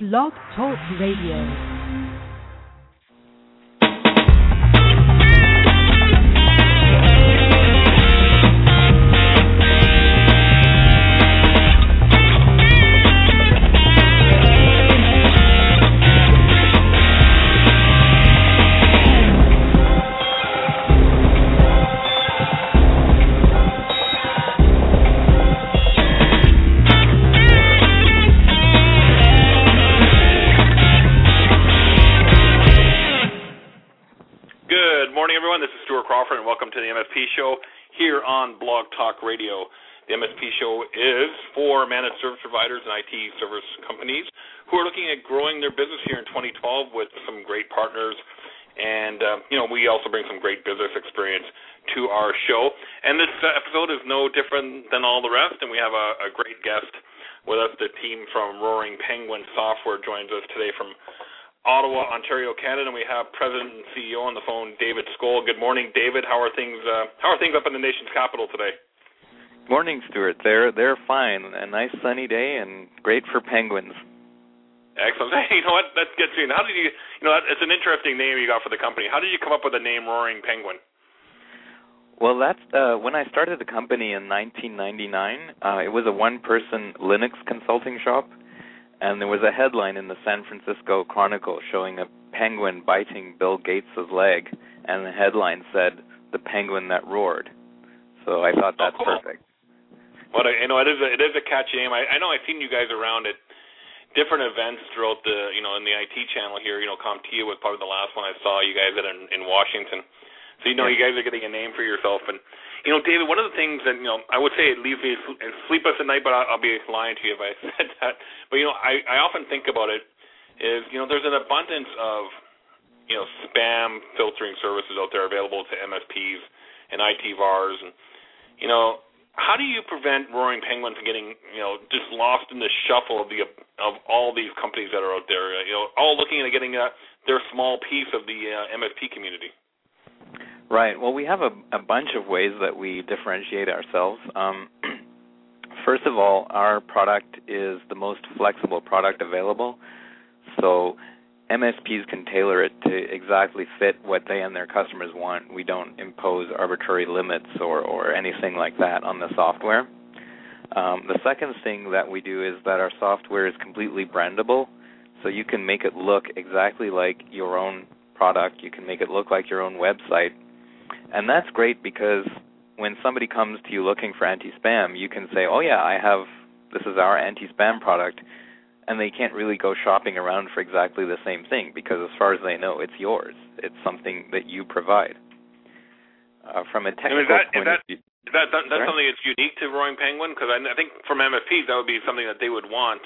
Blog Talk Radio. Show is for managed service providers and IT service companies who are looking at growing their business here in 2012 with some great partners. And, um, you know, we also bring some great business experience to our show. And this episode is no different than all the rest. And we have a, a great guest with us. The team from Roaring Penguin Software joins us today from Ottawa, Ontario, Canada. And we have President and CEO on the phone, David Skoll. Good morning, David. How are things? Uh, how are things up in the nation's capital today? Morning, Stuart. They're they're fine. A nice sunny day and great for penguins. Excellent. Hey, you know what? That gets me. How did you? You know, it's an interesting name you got for the company. How did you come up with the name Roaring Penguin? Well, that's uh, when I started the company in 1999. Uh, it was a one-person Linux consulting shop and there was a headline in the San Francisco Chronicle showing a penguin biting Bill Gates's leg, and the headline said "The penguin that roared." So I thought that's oh, cool. perfect. Well, you know, it is a, it is a catchy name. I, I know I've seen you guys around at different events throughout the you know in the IT channel here. You know, CompTIA was probably the last one I saw you guys at in, in Washington. So you know, yeah. you guys are getting a name for yourself, and you know, David, one of the things that you know, I would say it leaves me sleepless at night, but I'll, I'll be lying to you if I said that. But you know, I I often think about it is you know, there's an abundance of you know spam filtering services out there available to MSPs and IT VARs, and you know, how do you prevent Roaring Penguin from getting you know just lost in the shuffle of the of all these companies that are out there, you know, all looking at getting a, their small piece of the uh, MSP community? Right. Well, we have a, a bunch of ways that we differentiate ourselves. Um, first of all, our product is the most flexible product available. So MSPs can tailor it to exactly fit what they and their customers want. We don't impose arbitrary limits or, or anything like that on the software. Um, the second thing that we do is that our software is completely brandable, so you can make it look exactly like your own product. You can make it look like your own website and that's great because when somebody comes to you looking for anti-spam, you can say, "Oh yeah, I have this is our anti-spam product." And they can't really go shopping around for exactly the same thing because as far as they know, it's yours. It's something that you provide. Uh, from a technical that, point is that, of view, is that, that that's something that's unique to Roaring Penguin because I, I think from MSPs that would be something that they would want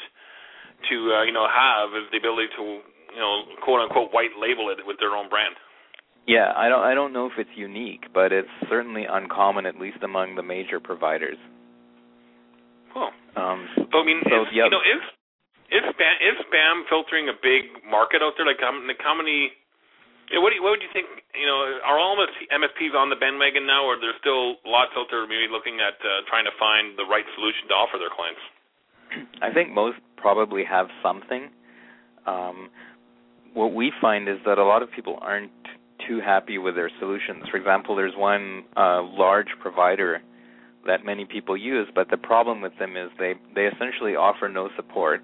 to uh, you know have is the ability to you know quote unquote white label it with their own brand. Yeah, I don't I don't know if it's unique, but it's certainly uncommon at least among the major providers. Cool. Um, so I mean, so, yeah. you know, is is spam is spam filtering a big market out there? Like, um, like how many? You know, what do you, what would you think? You know, are all MSPs on the bandwagon now, or there's still lots out there maybe looking at uh, trying to find the right solution to offer their clients? I think most probably have something. Um, what we find is that a lot of people aren't too happy with their solutions. For example, there's one uh, large provider that many people use, but the problem with them is they they essentially offer no support,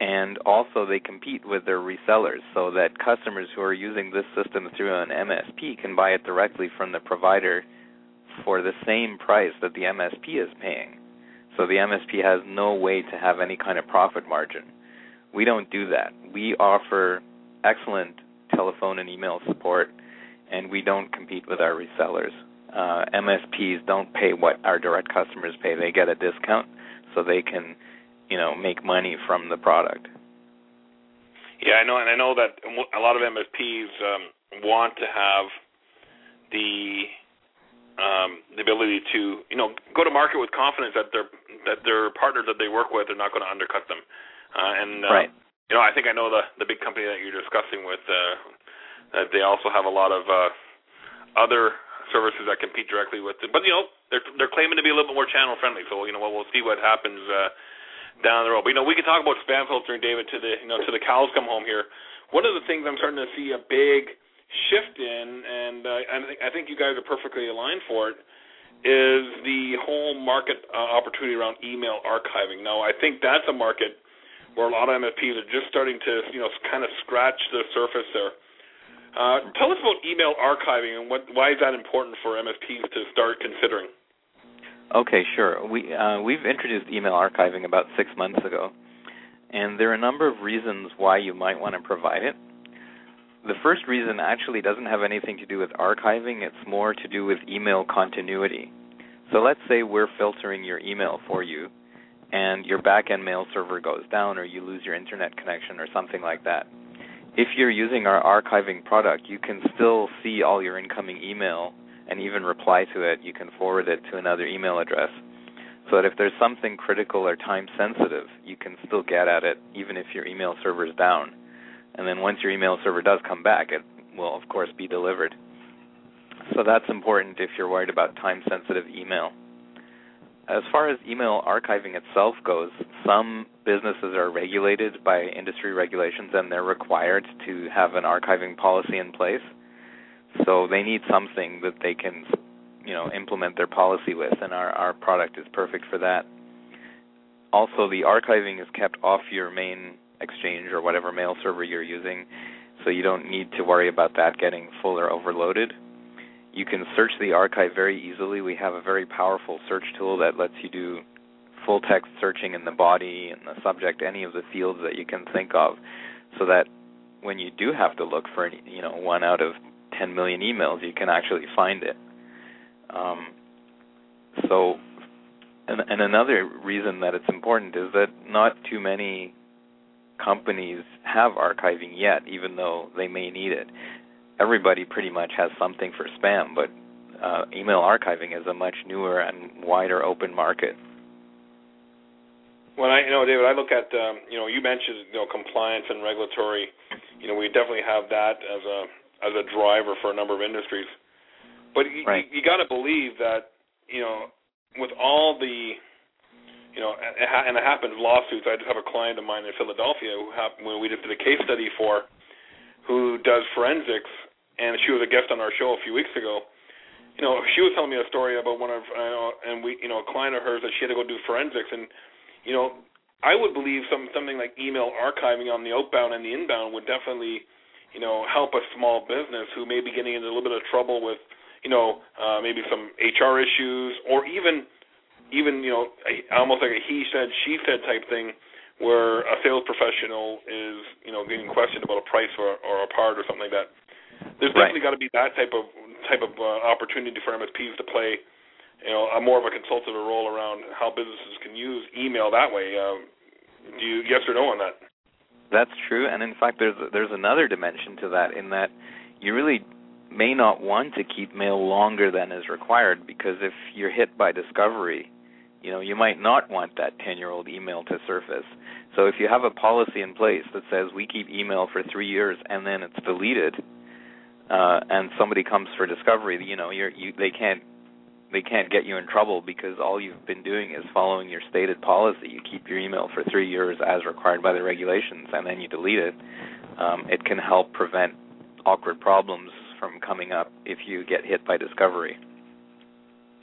and also they compete with their resellers, so that customers who are using this system through an MSP can buy it directly from the provider for the same price that the MSP is paying. So the MSP has no way to have any kind of profit margin. We don't do that. We offer excellent telephone and email support, and we don't compete with our resellers. Uh, MSPs don't pay what our direct customers pay; they get a discount, so they can, you know, make money from the product. Yeah, I know, and I know that a lot of MSPs um, want to have the um, the ability to, you know, go to market with confidence that their that their partners that they work with are not going to undercut them. Uh, and uh, right you know, I think I know the the big company that you're discussing with. Uh, that they also have a lot of uh, other services that compete directly with it. But you know, they're they're claiming to be a little bit more channel friendly. So you know, we'll, we'll see what happens uh, down the road. But you know, we can talk about spam filtering, David, to the you know to the cows come home here. One of the things I'm starting to see a big shift in, and uh, I think I think you guys are perfectly aligned for it, is the whole market uh, opportunity around email archiving. Now, I think that's a market where a lot of MSPs are just starting to you know kind of scratch the surface there. Uh, tell us about email archiving and what, why is that important for MSPs to start considering? Okay, sure. We uh, we've introduced email archiving about six months ago, and there are a number of reasons why you might want to provide it. The first reason actually doesn't have anything to do with archiving; it's more to do with email continuity. So let's say we're filtering your email for you, and your backend mail server goes down, or you lose your internet connection, or something like that. If you're using our archiving product, you can still see all your incoming email and even reply to it, you can forward it to another email address. So that if there's something critical or time sensitive, you can still get at it even if your email server is down. And then once your email server does come back, it will of course be delivered. So that's important if you're worried about time sensitive email. As far as email archiving itself goes, some businesses are regulated by industry regulations and they're required to have an archiving policy in place. So they need something that they can, you know, implement their policy with, and our our product is perfect for that. Also, the archiving is kept off your main exchange or whatever mail server you're using, so you don't need to worry about that getting full or overloaded. You can search the archive very easily. We have a very powerful search tool that lets you do full text searching in the body and the subject, any of the fields that you can think of, so that when you do have to look for you know one out of 10 million emails, you can actually find it. Um, so, and, and another reason that it's important is that not too many companies have archiving yet, even though they may need it. Everybody pretty much has something for spam, but uh, email archiving is a much newer and wider open market. When I, you know, David, I look at, um, you know, you mentioned, you know, compliance and regulatory. You know, we definitely have that as a as a driver for a number of industries. But you, right. you, you got to believe that you know with all the you know and it, happens lawsuits. I just have a client of mine in Philadelphia who happened when we just did a case study for who does forensics, and she was a guest on our show a few weeks ago. You know, she was telling me a story about one of uh, and we you know a client of hers that she had to go do forensics, and you know I would believe some something like email archiving on the outbound and the inbound would definitely you know, help a small business who may be getting into a little bit of trouble with, you know, uh, maybe some HR issues or even, even you know, a, almost like a he said she said type thing, where a sales professional is, you know, getting questioned about a price or, or a part or something like that. There's right. definitely got to be that type of type of uh, opportunity for MSPs to play, you know, a more of a consultative role around how businesses can use email that way. Uh, do you yes or no on that? That's true, and in fact, there's there's another dimension to that in that you really may not want to keep mail longer than is required because if you're hit by discovery, you know you might not want that 10-year-old email to surface. So if you have a policy in place that says we keep email for three years and then it's deleted, uh, and somebody comes for discovery, you know you're, you they can't they can't get you in trouble because all you've been doing is following your stated policy. You keep your email for three years as required by the regulations, and then you delete it. Um, it can help prevent awkward problems from coming up if you get hit by discovery.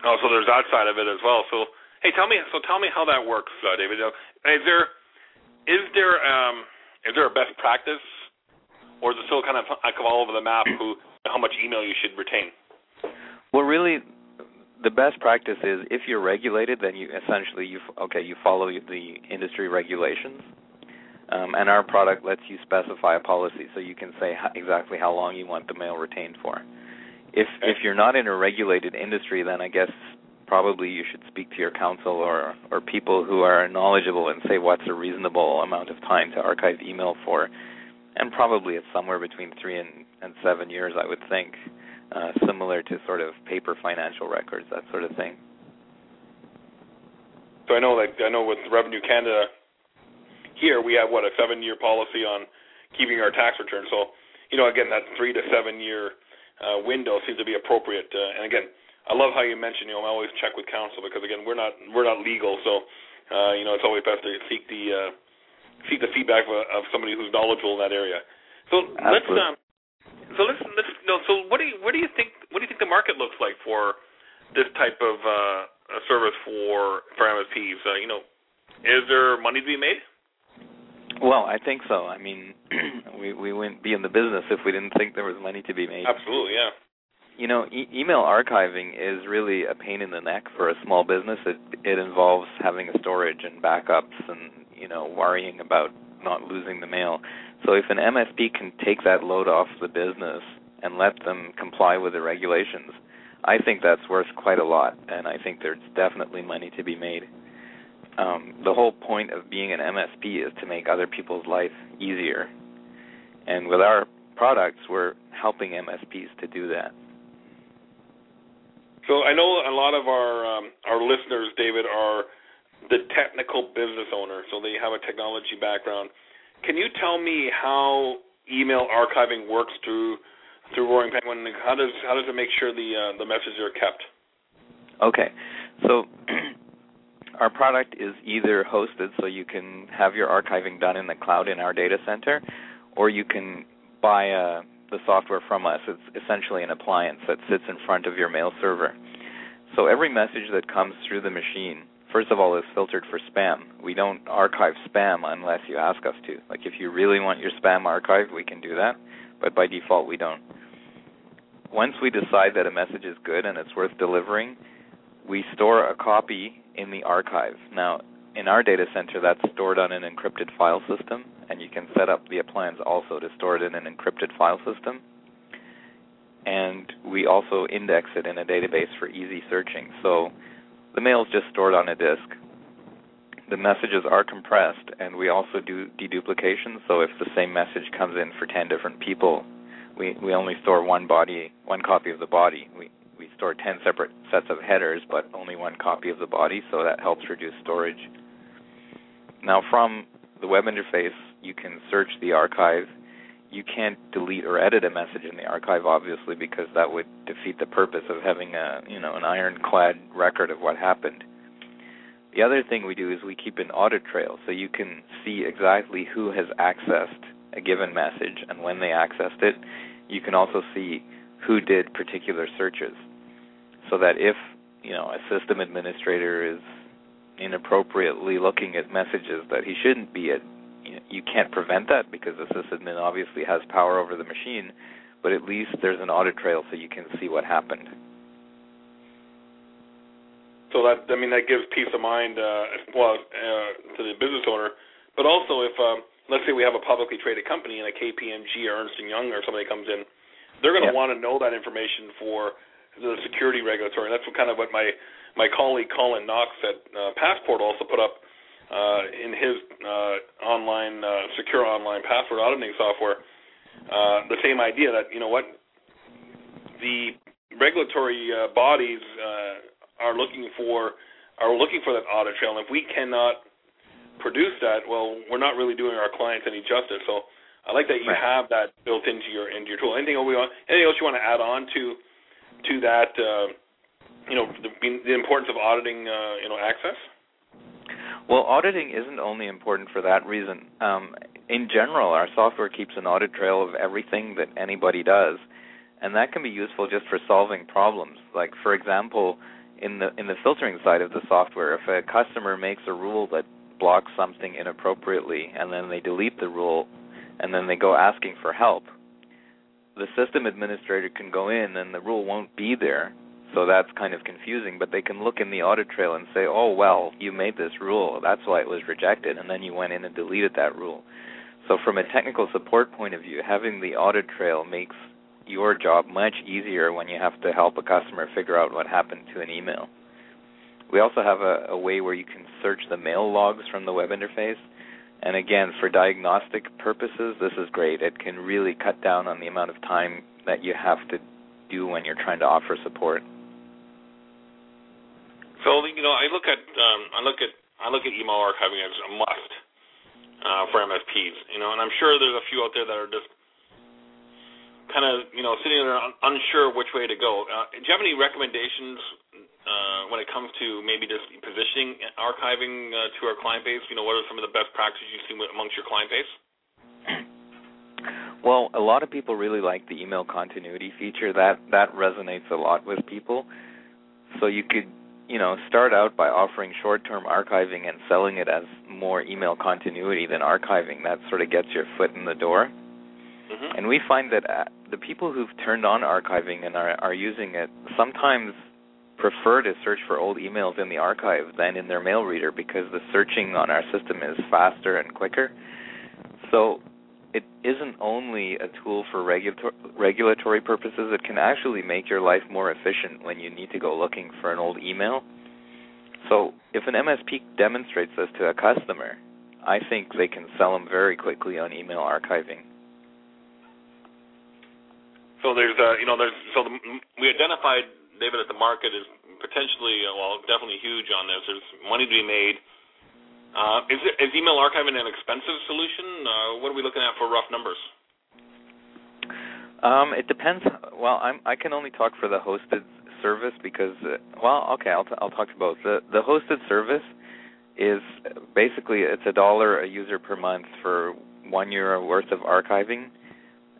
Oh, so there's that side of it as well. So, hey, tell me, so tell me how that works, uh, David. Is there, is there, um, is there a best practice, or is it still kind of like all over the map? Who, how much email you should retain? Well, really, the best practice is if you're regulated, then you essentially you okay you follow the industry regulations, um, and our product lets you specify a policy, so you can say how, exactly how long you want the mail retained for. If okay. if you're not in a regulated industry, then I guess probably you should speak to your counsel or or people who are knowledgeable and say what's a reasonable amount of time to archive email for, and probably it's somewhere between three and, and seven years, I would think uh, similar to sort of paper financial records, that sort of thing. So I know, like I know with Revenue Canada, here we have what a seven-year policy on keeping our tax return. So you know, again, that three to seven-year uh, window seems to be appropriate. Uh, and again, I love how you mentioned, you know, I always check with counsel because again, we're not we're not legal, so uh, you know, it's always best to seek the uh, seek the feedback of, of somebody who's knowledgeable in that area. So Absolutely. let's um, so let's let's know, so what do you what do you think what do you think the market looks like for this type of uh, service for for MSPs? Uh, you know, is there money to be made? Well, I think so. I mean, we we wouldn't be in the business if we didn't think there was money to be made. Absolutely, yeah. You know, e- email archiving is really a pain in the neck for a small business. It it involves having a storage and backups and you know worrying about not losing the mail. So if an MSP can take that load off the business and let them comply with the regulations, I think that's worth quite a lot, and I think there's definitely money to be made. Um, the whole point of being an MSP is to make other people's life easier, and with our products, we're helping MSPs to do that. So I know a lot of our um, our listeners, David, are the technical business owner, so they have a technology background. Can you tell me how email archiving works through through Roaring Penguin? How does how does it make sure the uh, the messages are kept? Okay, so our product is either hosted, so you can have your archiving done in the cloud in our data center, or you can buy uh, the software from us. It's essentially an appliance that sits in front of your mail server. So every message that comes through the machine, first of all, is filtered for spam. We don't archive spam unless you ask us to. Like if you really want your spam archived, we can do that, but by default we don't. Once we decide that a message is good and it's worth delivering, we store a copy in the archive. Now, in our data center, that's stored on an encrypted file system, and you can set up the appliance also to store it in an encrypted file system. And we also index it in a database for easy searching. So the mail is just stored on a disk. The messages are compressed, and we also do deduplication. So if the same message comes in for 10 different people, we, we only store one body, one copy of the body. We we store 10 separate sets of headers, but only one copy of the body, so that helps reduce storage. Now, from the web interface, you can search the archive. You can't delete or edit a message in the archive, obviously, because that would defeat the purpose of having a you know an ironclad record of what happened. The other thing we do is we keep an audit trail, so you can see exactly who has accessed a given message and when they accessed it. You can also see who did particular searches, so that if you know a system administrator is inappropriately looking at messages that he shouldn't be at, you, know, you can't prevent that because the sysadmin obviously has power over the machine, but at least there's an audit trail so you can see what happened. So that I mean that gives peace of mind, uh, well, uh, to the business owner, but also if um, let's say we have a publicly traded company and a KPMG or Ernst and Young or somebody comes in, they're going to Yeah. want to know that information for the security regulatory. And that's what kind of what my my colleague Colin Knox at uh, Passport also put up uh, in his uh, online uh, secure online password auditing software. Uh, the same idea that you know what the regulatory uh, bodies uh, are looking for are looking for that audit trail. And if we cannot produce that, well, we're not really doing our clients any justice. So I like that you Right. have that built into your into your tool. Anything we want, anything else you want to add on to to that? Uh, you know, the, the importance of auditing, uh, you know, access. Well, auditing isn't only important for that reason. Um, in general, our software keeps an audit trail of everything that anybody does, and that can be useful just for solving problems. Like, for example, in the in the filtering side of the software, if a customer makes a rule that blocks something inappropriately, and then they delete the rule, and then they go asking for help, the system administrator can go in, and the rule won't be there, so that's kind of confusing, but they can look in the audit trail and say, oh, well, you made this rule. That's why it was rejected. And then you went in and deleted that rule. So, from a technical support point of view, having the audit trail makes your job much easier when you have to help a customer figure out what happened to an email. We also have a, a way where you can search the mail logs from the web interface. And again, for diagnostic purposes, this is great. It can really cut down on the amount of time that you have to do when you're trying to offer support. So you know, I look at um, I look at I look at email archiving as a must uh, for MSPs. You know, and I'm sure there's a few out there that are just kind of you know sitting there un- unsure which way to go. Uh, do you have any recommendations uh, when it comes to maybe just positioning archiving uh, to our client base? You know, what are some of the best practices you see amongst your client base? Well, a lot of people really like the email continuity feature. That that resonates a lot with people. So you could, you know, start out by offering short-term archiving and selling it as more email continuity than archiving. That sort of gets your foot in the door. Mm-hmm. And we find that uh, the people who've turned on archiving and are are using it sometimes prefer to search for old emails in the archive than in their mail reader because the searching on our system is faster and quicker. So it isn't only a tool for regulator- regulatory purposes, it can actually make your life more efficient when you need to go looking for an old email. So if an MSP demonstrates this to a customer, I think they can sell them very quickly on email archiving. So there's, uh, you know, there's so the, we identified David that the market is potentially, uh, well, definitely huge on this. There's money to be made. Uh, is, it, is email archiving an expensive solution? Uh, what are we looking at for rough numbers? Um, it depends. Well, I'm I can only talk for the hosted service because uh, well, okay, I'll t- I'll talk to both. The the hosted service is basically it's a dollar a user per month for one year worth of archiving.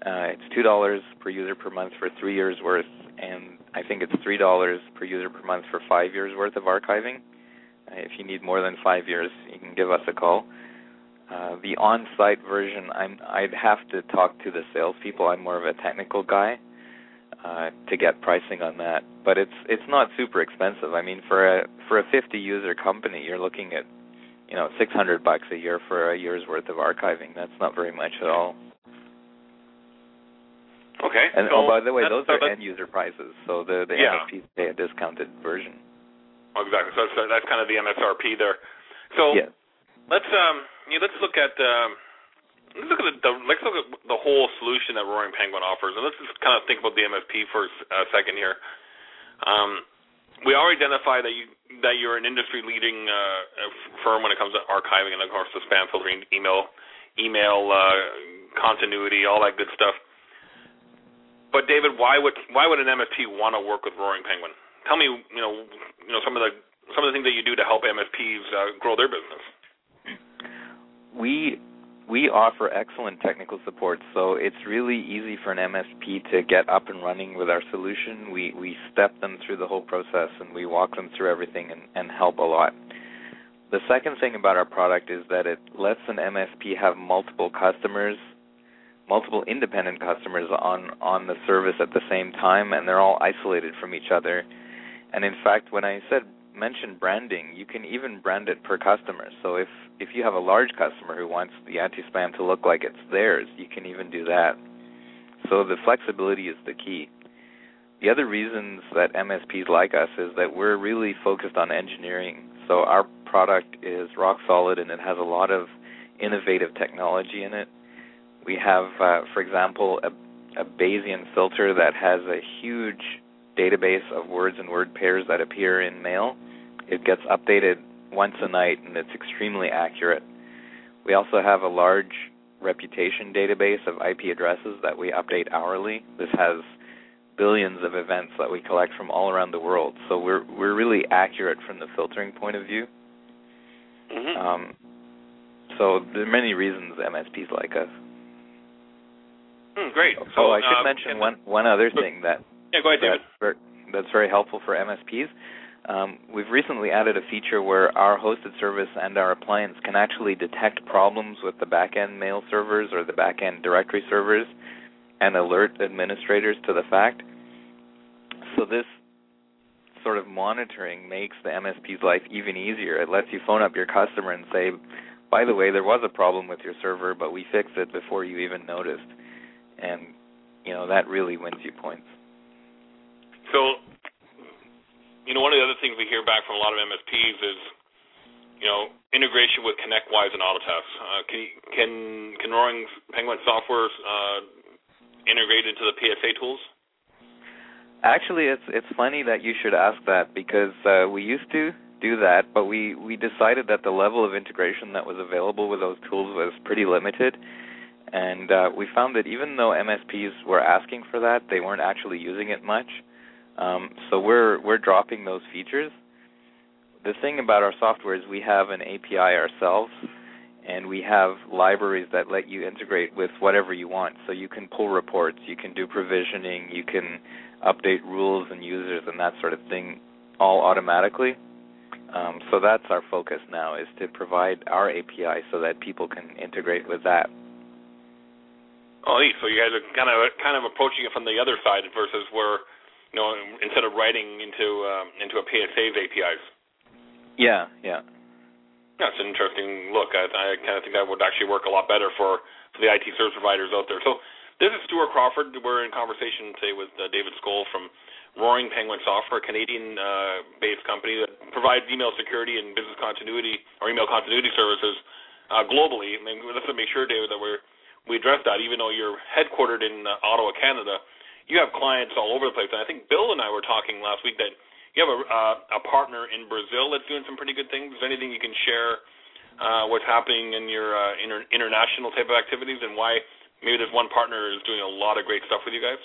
Uh, it's two dollars per user per month for three years worth, and I think it's three dollars per user per month for five years worth of archiving. If you need more than five years, you can give us a call. Uh, the on-site version, I'm, I'd have to talk to the salespeople. I'm more of a technical guy uh, to get pricing on that. But it's it's not super expensive. I mean, for a for a 50 user company, you're looking at you know 600 bucks a year for a year's worth of archiving. That's not very much at all. Okay. And so oh, by the way, those are end user prices, so the the Yeah. MSPs pay a discounted version. Oh, exactly. So that's, that's kind of the MSRP there. So Yes. let's um, yeah, let's look at um, let's look at the, the let's look at the whole solution that Roaring Penguin offers, and let's just kind of think about the MSP for a second here. Um, we already identify that you that you're an industry leading uh, firm when it comes to archiving and of course the spam filtering, email, email uh, continuity, all that good stuff. But David, why would why would an MSP want to work with Roaring Penguin? Tell me, you know, you know some of the some of the things that you do to help MSPs uh, grow their business. we we offer excellent technical support, so it's really easy for an MSP to get up and running with our solution. We we step them through the whole process and we walk them through everything and, and help a lot. The second thing about our product is that it lets an MSP have multiple customers, multiple independent customers on on the service at the same time, and they're all isolated from each other. And in fact, when I said mention branding, you can even brand it per customer. So if if you have a large customer who wants the anti-spam to look like it's theirs, you can even do that. So the flexibility is the key. The other reasons that MSPs like us is that we're really focused on engineering. So our product is rock solid and it has a lot of innovative technology in it. We have, uh, for example, a, a Bayesian filter that has a huge database of words and word pairs that appear in mail. It gets updated once a night and it's extremely accurate. We also have a large reputation database of IP addresses that we update hourly. This has billions of events that we collect from all around the world. So we're we're really accurate from the filtering point of view. Mm-hmm. Um, so there are many reasons MSPs like us. Hmm, great. Oh, So I should uh, mention one one other thing that Yeah, go ahead, David. that's very, that's very helpful for MSPs. Um, we've recently added a feature where our hosted service and our appliance can actually detect problems with the backend mail servers or the backend directory servers and alert administrators to the fact. So this sort of monitoring makes the MSP's life even easier. It lets you phone up your customer and say, by the way, there was a problem with your server, but we fixed it before you even noticed. And, you know, that really wins you points. So, you know, one of the other things we hear back from a lot of MSPs is, you know, integration with ConnectWise and Autotask. Uh, can can can Roaring Penguin software uh, integrate into the PSA tools? Actually, it's it's funny that you should ask that because uh, we used to do that, but we we decided that the level of integration that was available with those tools was pretty limited, and uh, we found that even though MSPs were asking for that, they weren't actually using it much. Um, so we're we're dropping those features. The thing about our software is we have an API ourselves, and we have libraries that let you integrate with whatever you want. So you can pull reports, you can do provisioning, you can update rules and users and that sort of thing all automatically. Um, so that's our focus now is to provide our API so that people can integrate with that. Oh. So you guys are kind of kind of approaching it from the other side versus where, you know, instead of writing into um, into a PSA's APIs. Yeah, yeah. That's an interesting look. I, I kind of think that would actually work a lot better for, for the IT service providers out there. So this is Stuart Crawford. We're in conversation today with uh, David Skoll from Roaring Penguin Software, a Canadian-based uh, company that provides email security and business continuity or email continuity services uh, globally. I mean, let's make sure, David, that we're we address that, even though you're headquartered in uh, Ottawa, Canada, you have clients all over the place. And I think Bill and I were talking last week that you have a, uh, a partner in Brazil that's doing some pretty good things. Is there anything you can share uh, what's happening in your uh, inter- international type of activities and why maybe this one partner is doing a lot of great stuff with you guys?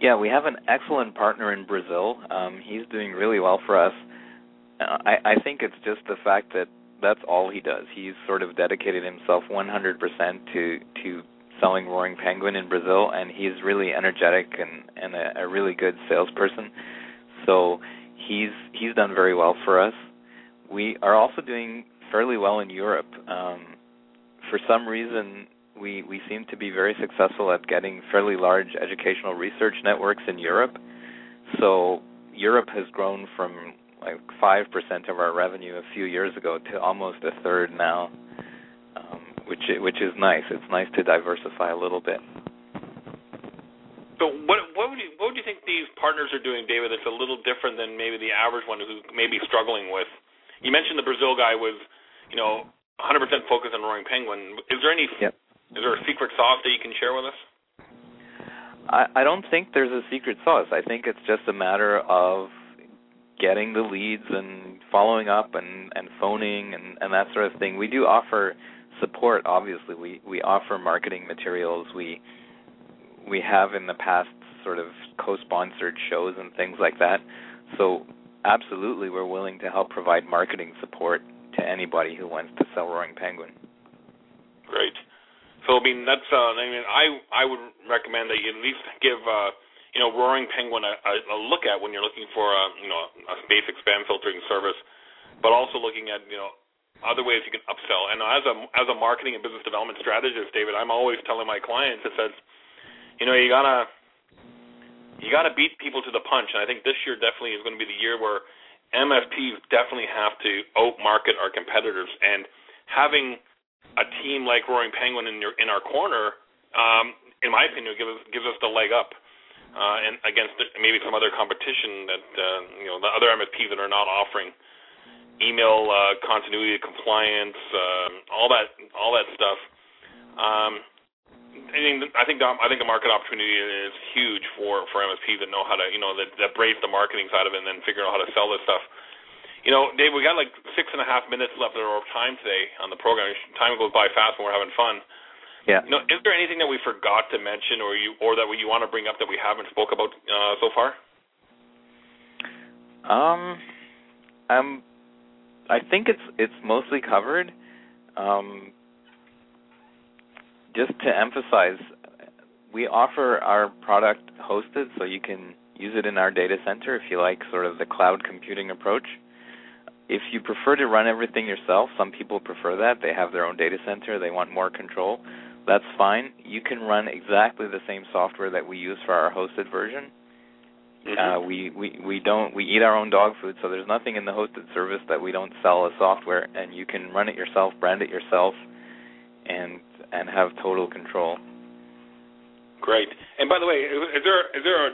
Yeah, we have an excellent partner in Brazil. Um, he's doing really well for us. Uh, I, I think it's just the fact that that's all he does. He's sort of dedicated himself 100% to to selling Roaring Penguin in Brazil, and he's really energetic and and a, a really good salesperson. So he's he's done very well for us. We are also doing fairly well in Europe. Um, for some reason, we we seem to be very successful at getting fairly large educational research networks in Europe. So Europe has grown from like five percent of our revenue a few years ago to almost a third now, which which is nice. It's nice to diversify a little bit. So what what would you what would you think these partners are doing, David? That's a little different than maybe the average one who may be struggling with. You mentioned the Brazil guy was, you know, 100% focused on Roaring Penguin. Is there any yep. is there a secret sauce that you can share with us? I, I don't think there's a secret sauce. I think it's just a matter of getting the leads and following up and and phoning and and that sort of thing. We do offer support. Obviously, we we offer marketing materials. We we have in the past sort of co-sponsored shows and things like that. So absolutely, we're willing to help provide marketing support to anybody who wants to sell Roaring Penguin. Great. So I mean that's uh, I mean I I would recommend that you at least give. Uh, you know, Roaring Penguin a, a, look at when you're looking for a you know a basic spam filtering service, but also looking at you know other ways you can upsell. And as a as a marketing and business development strategist, David, I'm always telling my clients it says, you know, you gotta you gotta beat people to the punch. And I think this year definitely is going to be the year where MSPs definitely have to outmarket our competitors. And having a team like Roaring Penguin in your in our corner, um, in my opinion, gives us gives us the leg up uh, and against maybe some other competition that uh, you know the other MSPs that are not offering email uh, continuity compliance, um, all that all that stuff. Um, I mean, I think the, I think the market opportunity is huge for for MSPs that know how to you know that that brace the marketing side of it and then figure out how to sell this stuff. You know, Dave, we got like six and a half minutes left of our time today on the program. Time goes by fast when we're having fun. Yeah. No, is there anything that we forgot to mention, or you, or that you want to bring up that we haven't spoke about uh, so far? Um, um, I think it's it's mostly covered. Um, just to emphasize, we offer our product hosted, so you can use it in our data center if you like sort of the cloud computing approach. If you prefer to run everything yourself, some people prefer that. They have their own data center, they want more control that's fine. You can run exactly the same software that we use for our hosted version. Mm-hmm. Uh, we, we we don't we eat our own dog food, so there's nothing in the hosted service that we don't sell as software, and you can run it yourself, brand it yourself, and and have total control. Great. And by the way, is there is there a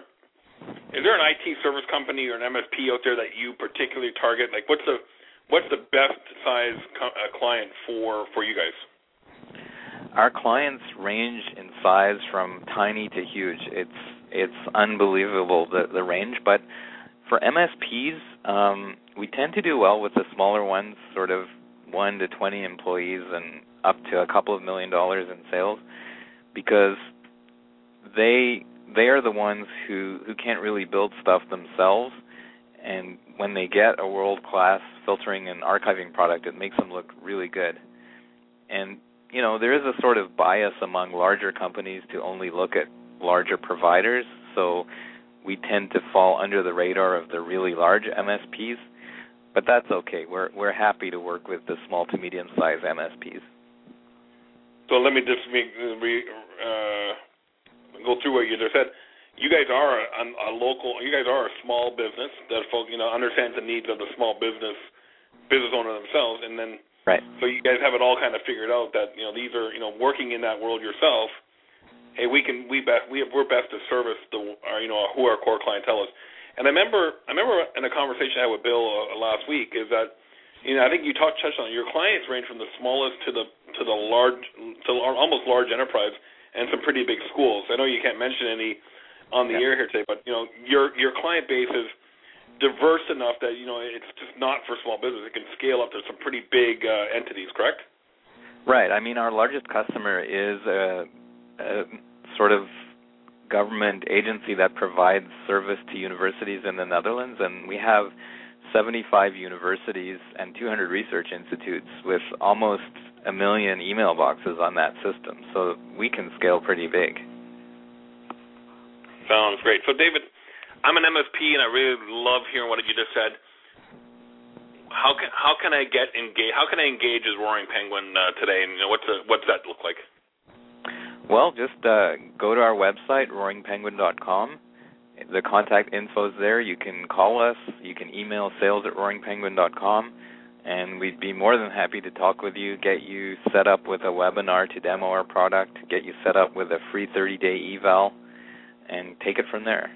is there an IT service company or an MSP out there that you particularly target? Like, what's the what's the best size co- uh, client for for you guys? our clients range in size from tiny to huge. It's it's unbelievable the the range, but for MSPs, um, we tend to do well with the smaller ones, sort of one to twenty employees and up to a couple of million dollars in sales, because they they are the ones who who can't really build stuff themselves and when they get a world class filtering and archiving product it makes them look really good. And you know there is a sort of bias among larger companies to only look at larger providers so we tend to fall under the radar of the really large MSPs but that's okay. We're we're happy to work with the small to medium sized MSPs so let me just make, uh, go through what you just said. You guys are a, a local you guys are a small business that folk you know understands the needs of the small business business owner themselves and then right. so you guys have it all kind of figured out that you know these are you know working in that world yourself hey we can we best we we're best to service the our, you know who our core clientele is and i remember i remember in a conversation i had with bill uh, last week is that you know i think you talked touched on it. your clients range from the smallest to the to the large to almost large enterprise and some pretty big schools i know you can't mention any on the air here today, but you know your your client base is diverse enough that you know it's just not for small business. It can scale up to some pretty big uh, entities, correct? Right. I mean, our largest customer is a, a sort of government agency that provides service to universities in the Netherlands, and we have 75 universities and 200 research institutes with almost a million email boxes on that system. So we can scale pretty big. Sounds great. So, David, I'm an MSP, and I really love hearing what you just said. How can how can I get engage? How can I engage as Roaring Penguin uh, today? And you know, what's a, what's that look like? Well, just uh, go to our website, roaringpenguin.com. The contact info is there. You can call us. You can email sales at roaringpenguin.com, and we'd be more than happy to talk with you, get you set up with a webinar to demo our product, get you set up with a free 30-day eval and take it from there.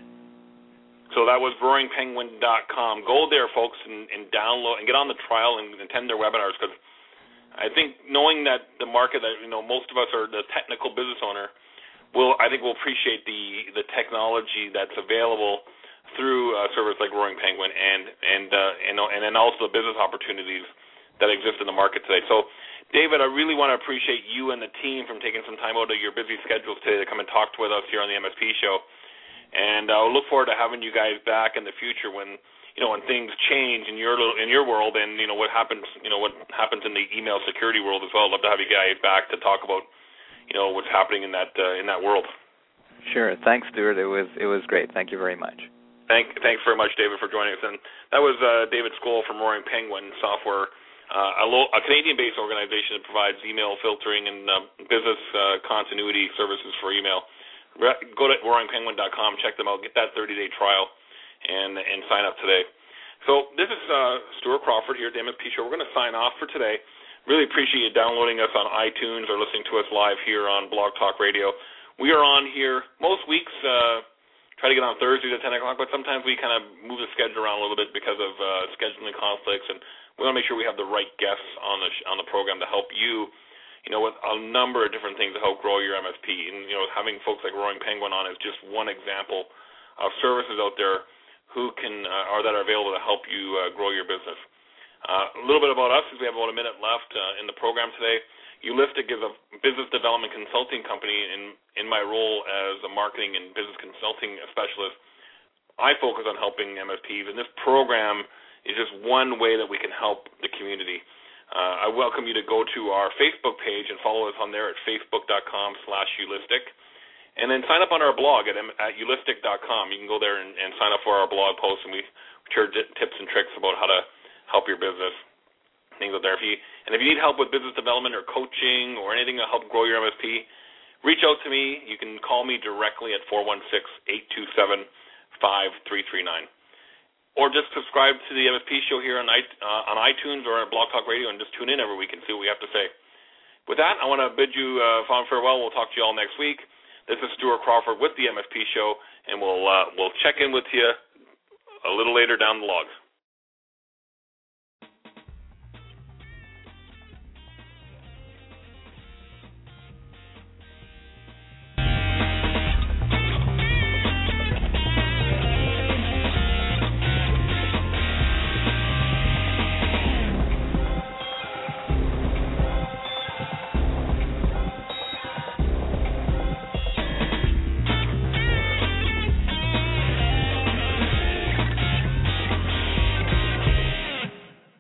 So that was roaringpenguin.com. Go there, folks, and, and download and get on the trial and attend their webinars because I think knowing that the market that you know most of us are the technical business owner will I think will appreciate the the technology that's available through a service like Roaring Penguin and and uh, and and then also the business opportunities that exist in the market today. So David, I really want to appreciate you and the team from taking some time out of your busy schedules today to come and talk with us here on the MSP show. And I uh, look forward to having you guys back in the future when you know when things change in your in your world and you know what happens you know what happens in the email security world as well. I'd love to have you guys back to talk about you know what's happening in that uh, in that world. Sure. Thanks, Stuart. It was it was great. Thank you very much. Thank thanks very much, David, for joining us. And that was uh, David Skoll from Roaring Penguin Software uh, a, lo- a Canadian-based organization that provides email filtering and uh, business uh, continuity services for email. Re- go to roaringpenguin.com, check them out, get that 30-day trial, and and sign up today. So this is uh, Stuart Crawford here at the MSP Show. We're going to sign off for today. Really appreciate you downloading us on iTunes or listening to us live here on Blog Talk Radio. We are on here most weeks. Uh, try to get on Thursdays at 10 o'clock, but sometimes we kind of move the schedule around a little bit because of uh, scheduling conflicts and we want to make sure we have the right guests on the sh- on the program to help you, you know, with a number of different things to help grow your MSP. And you know, having folks like Roaring Penguin on is just one example of services out there who can uh, are that are available to help you uh, grow your business. Uh, a little bit about us, as we have about a minute left uh, in the program today. Ulistic is a business development consulting company. In in my role as a marketing and business consulting specialist, I focus on helping MSPs, and this program is just one way that we can help the community. Uh, I welcome you to go to our Facebook page and follow us on there at facebook.com slash. And then sign up on our blog at, at ulistic.com. You can go there and, and sign up for our blog posts, and we share tips and tricks about how to help your business. Things out there. If you and if you need help with business development or coaching or anything to help grow your MSP, reach out to me. You can call me directly at four one six eight two seven five three three nine or just subscribe to the MSP show here on uh, on iTunes or at Blog Talk Radio and just tune in every week and see what we have to say. With that, I want to bid you uh, farewell. We'll talk to you all next week. This is Stuart Crawford with the MSP show, and we'll uh, we'll check in with you a little later down the log.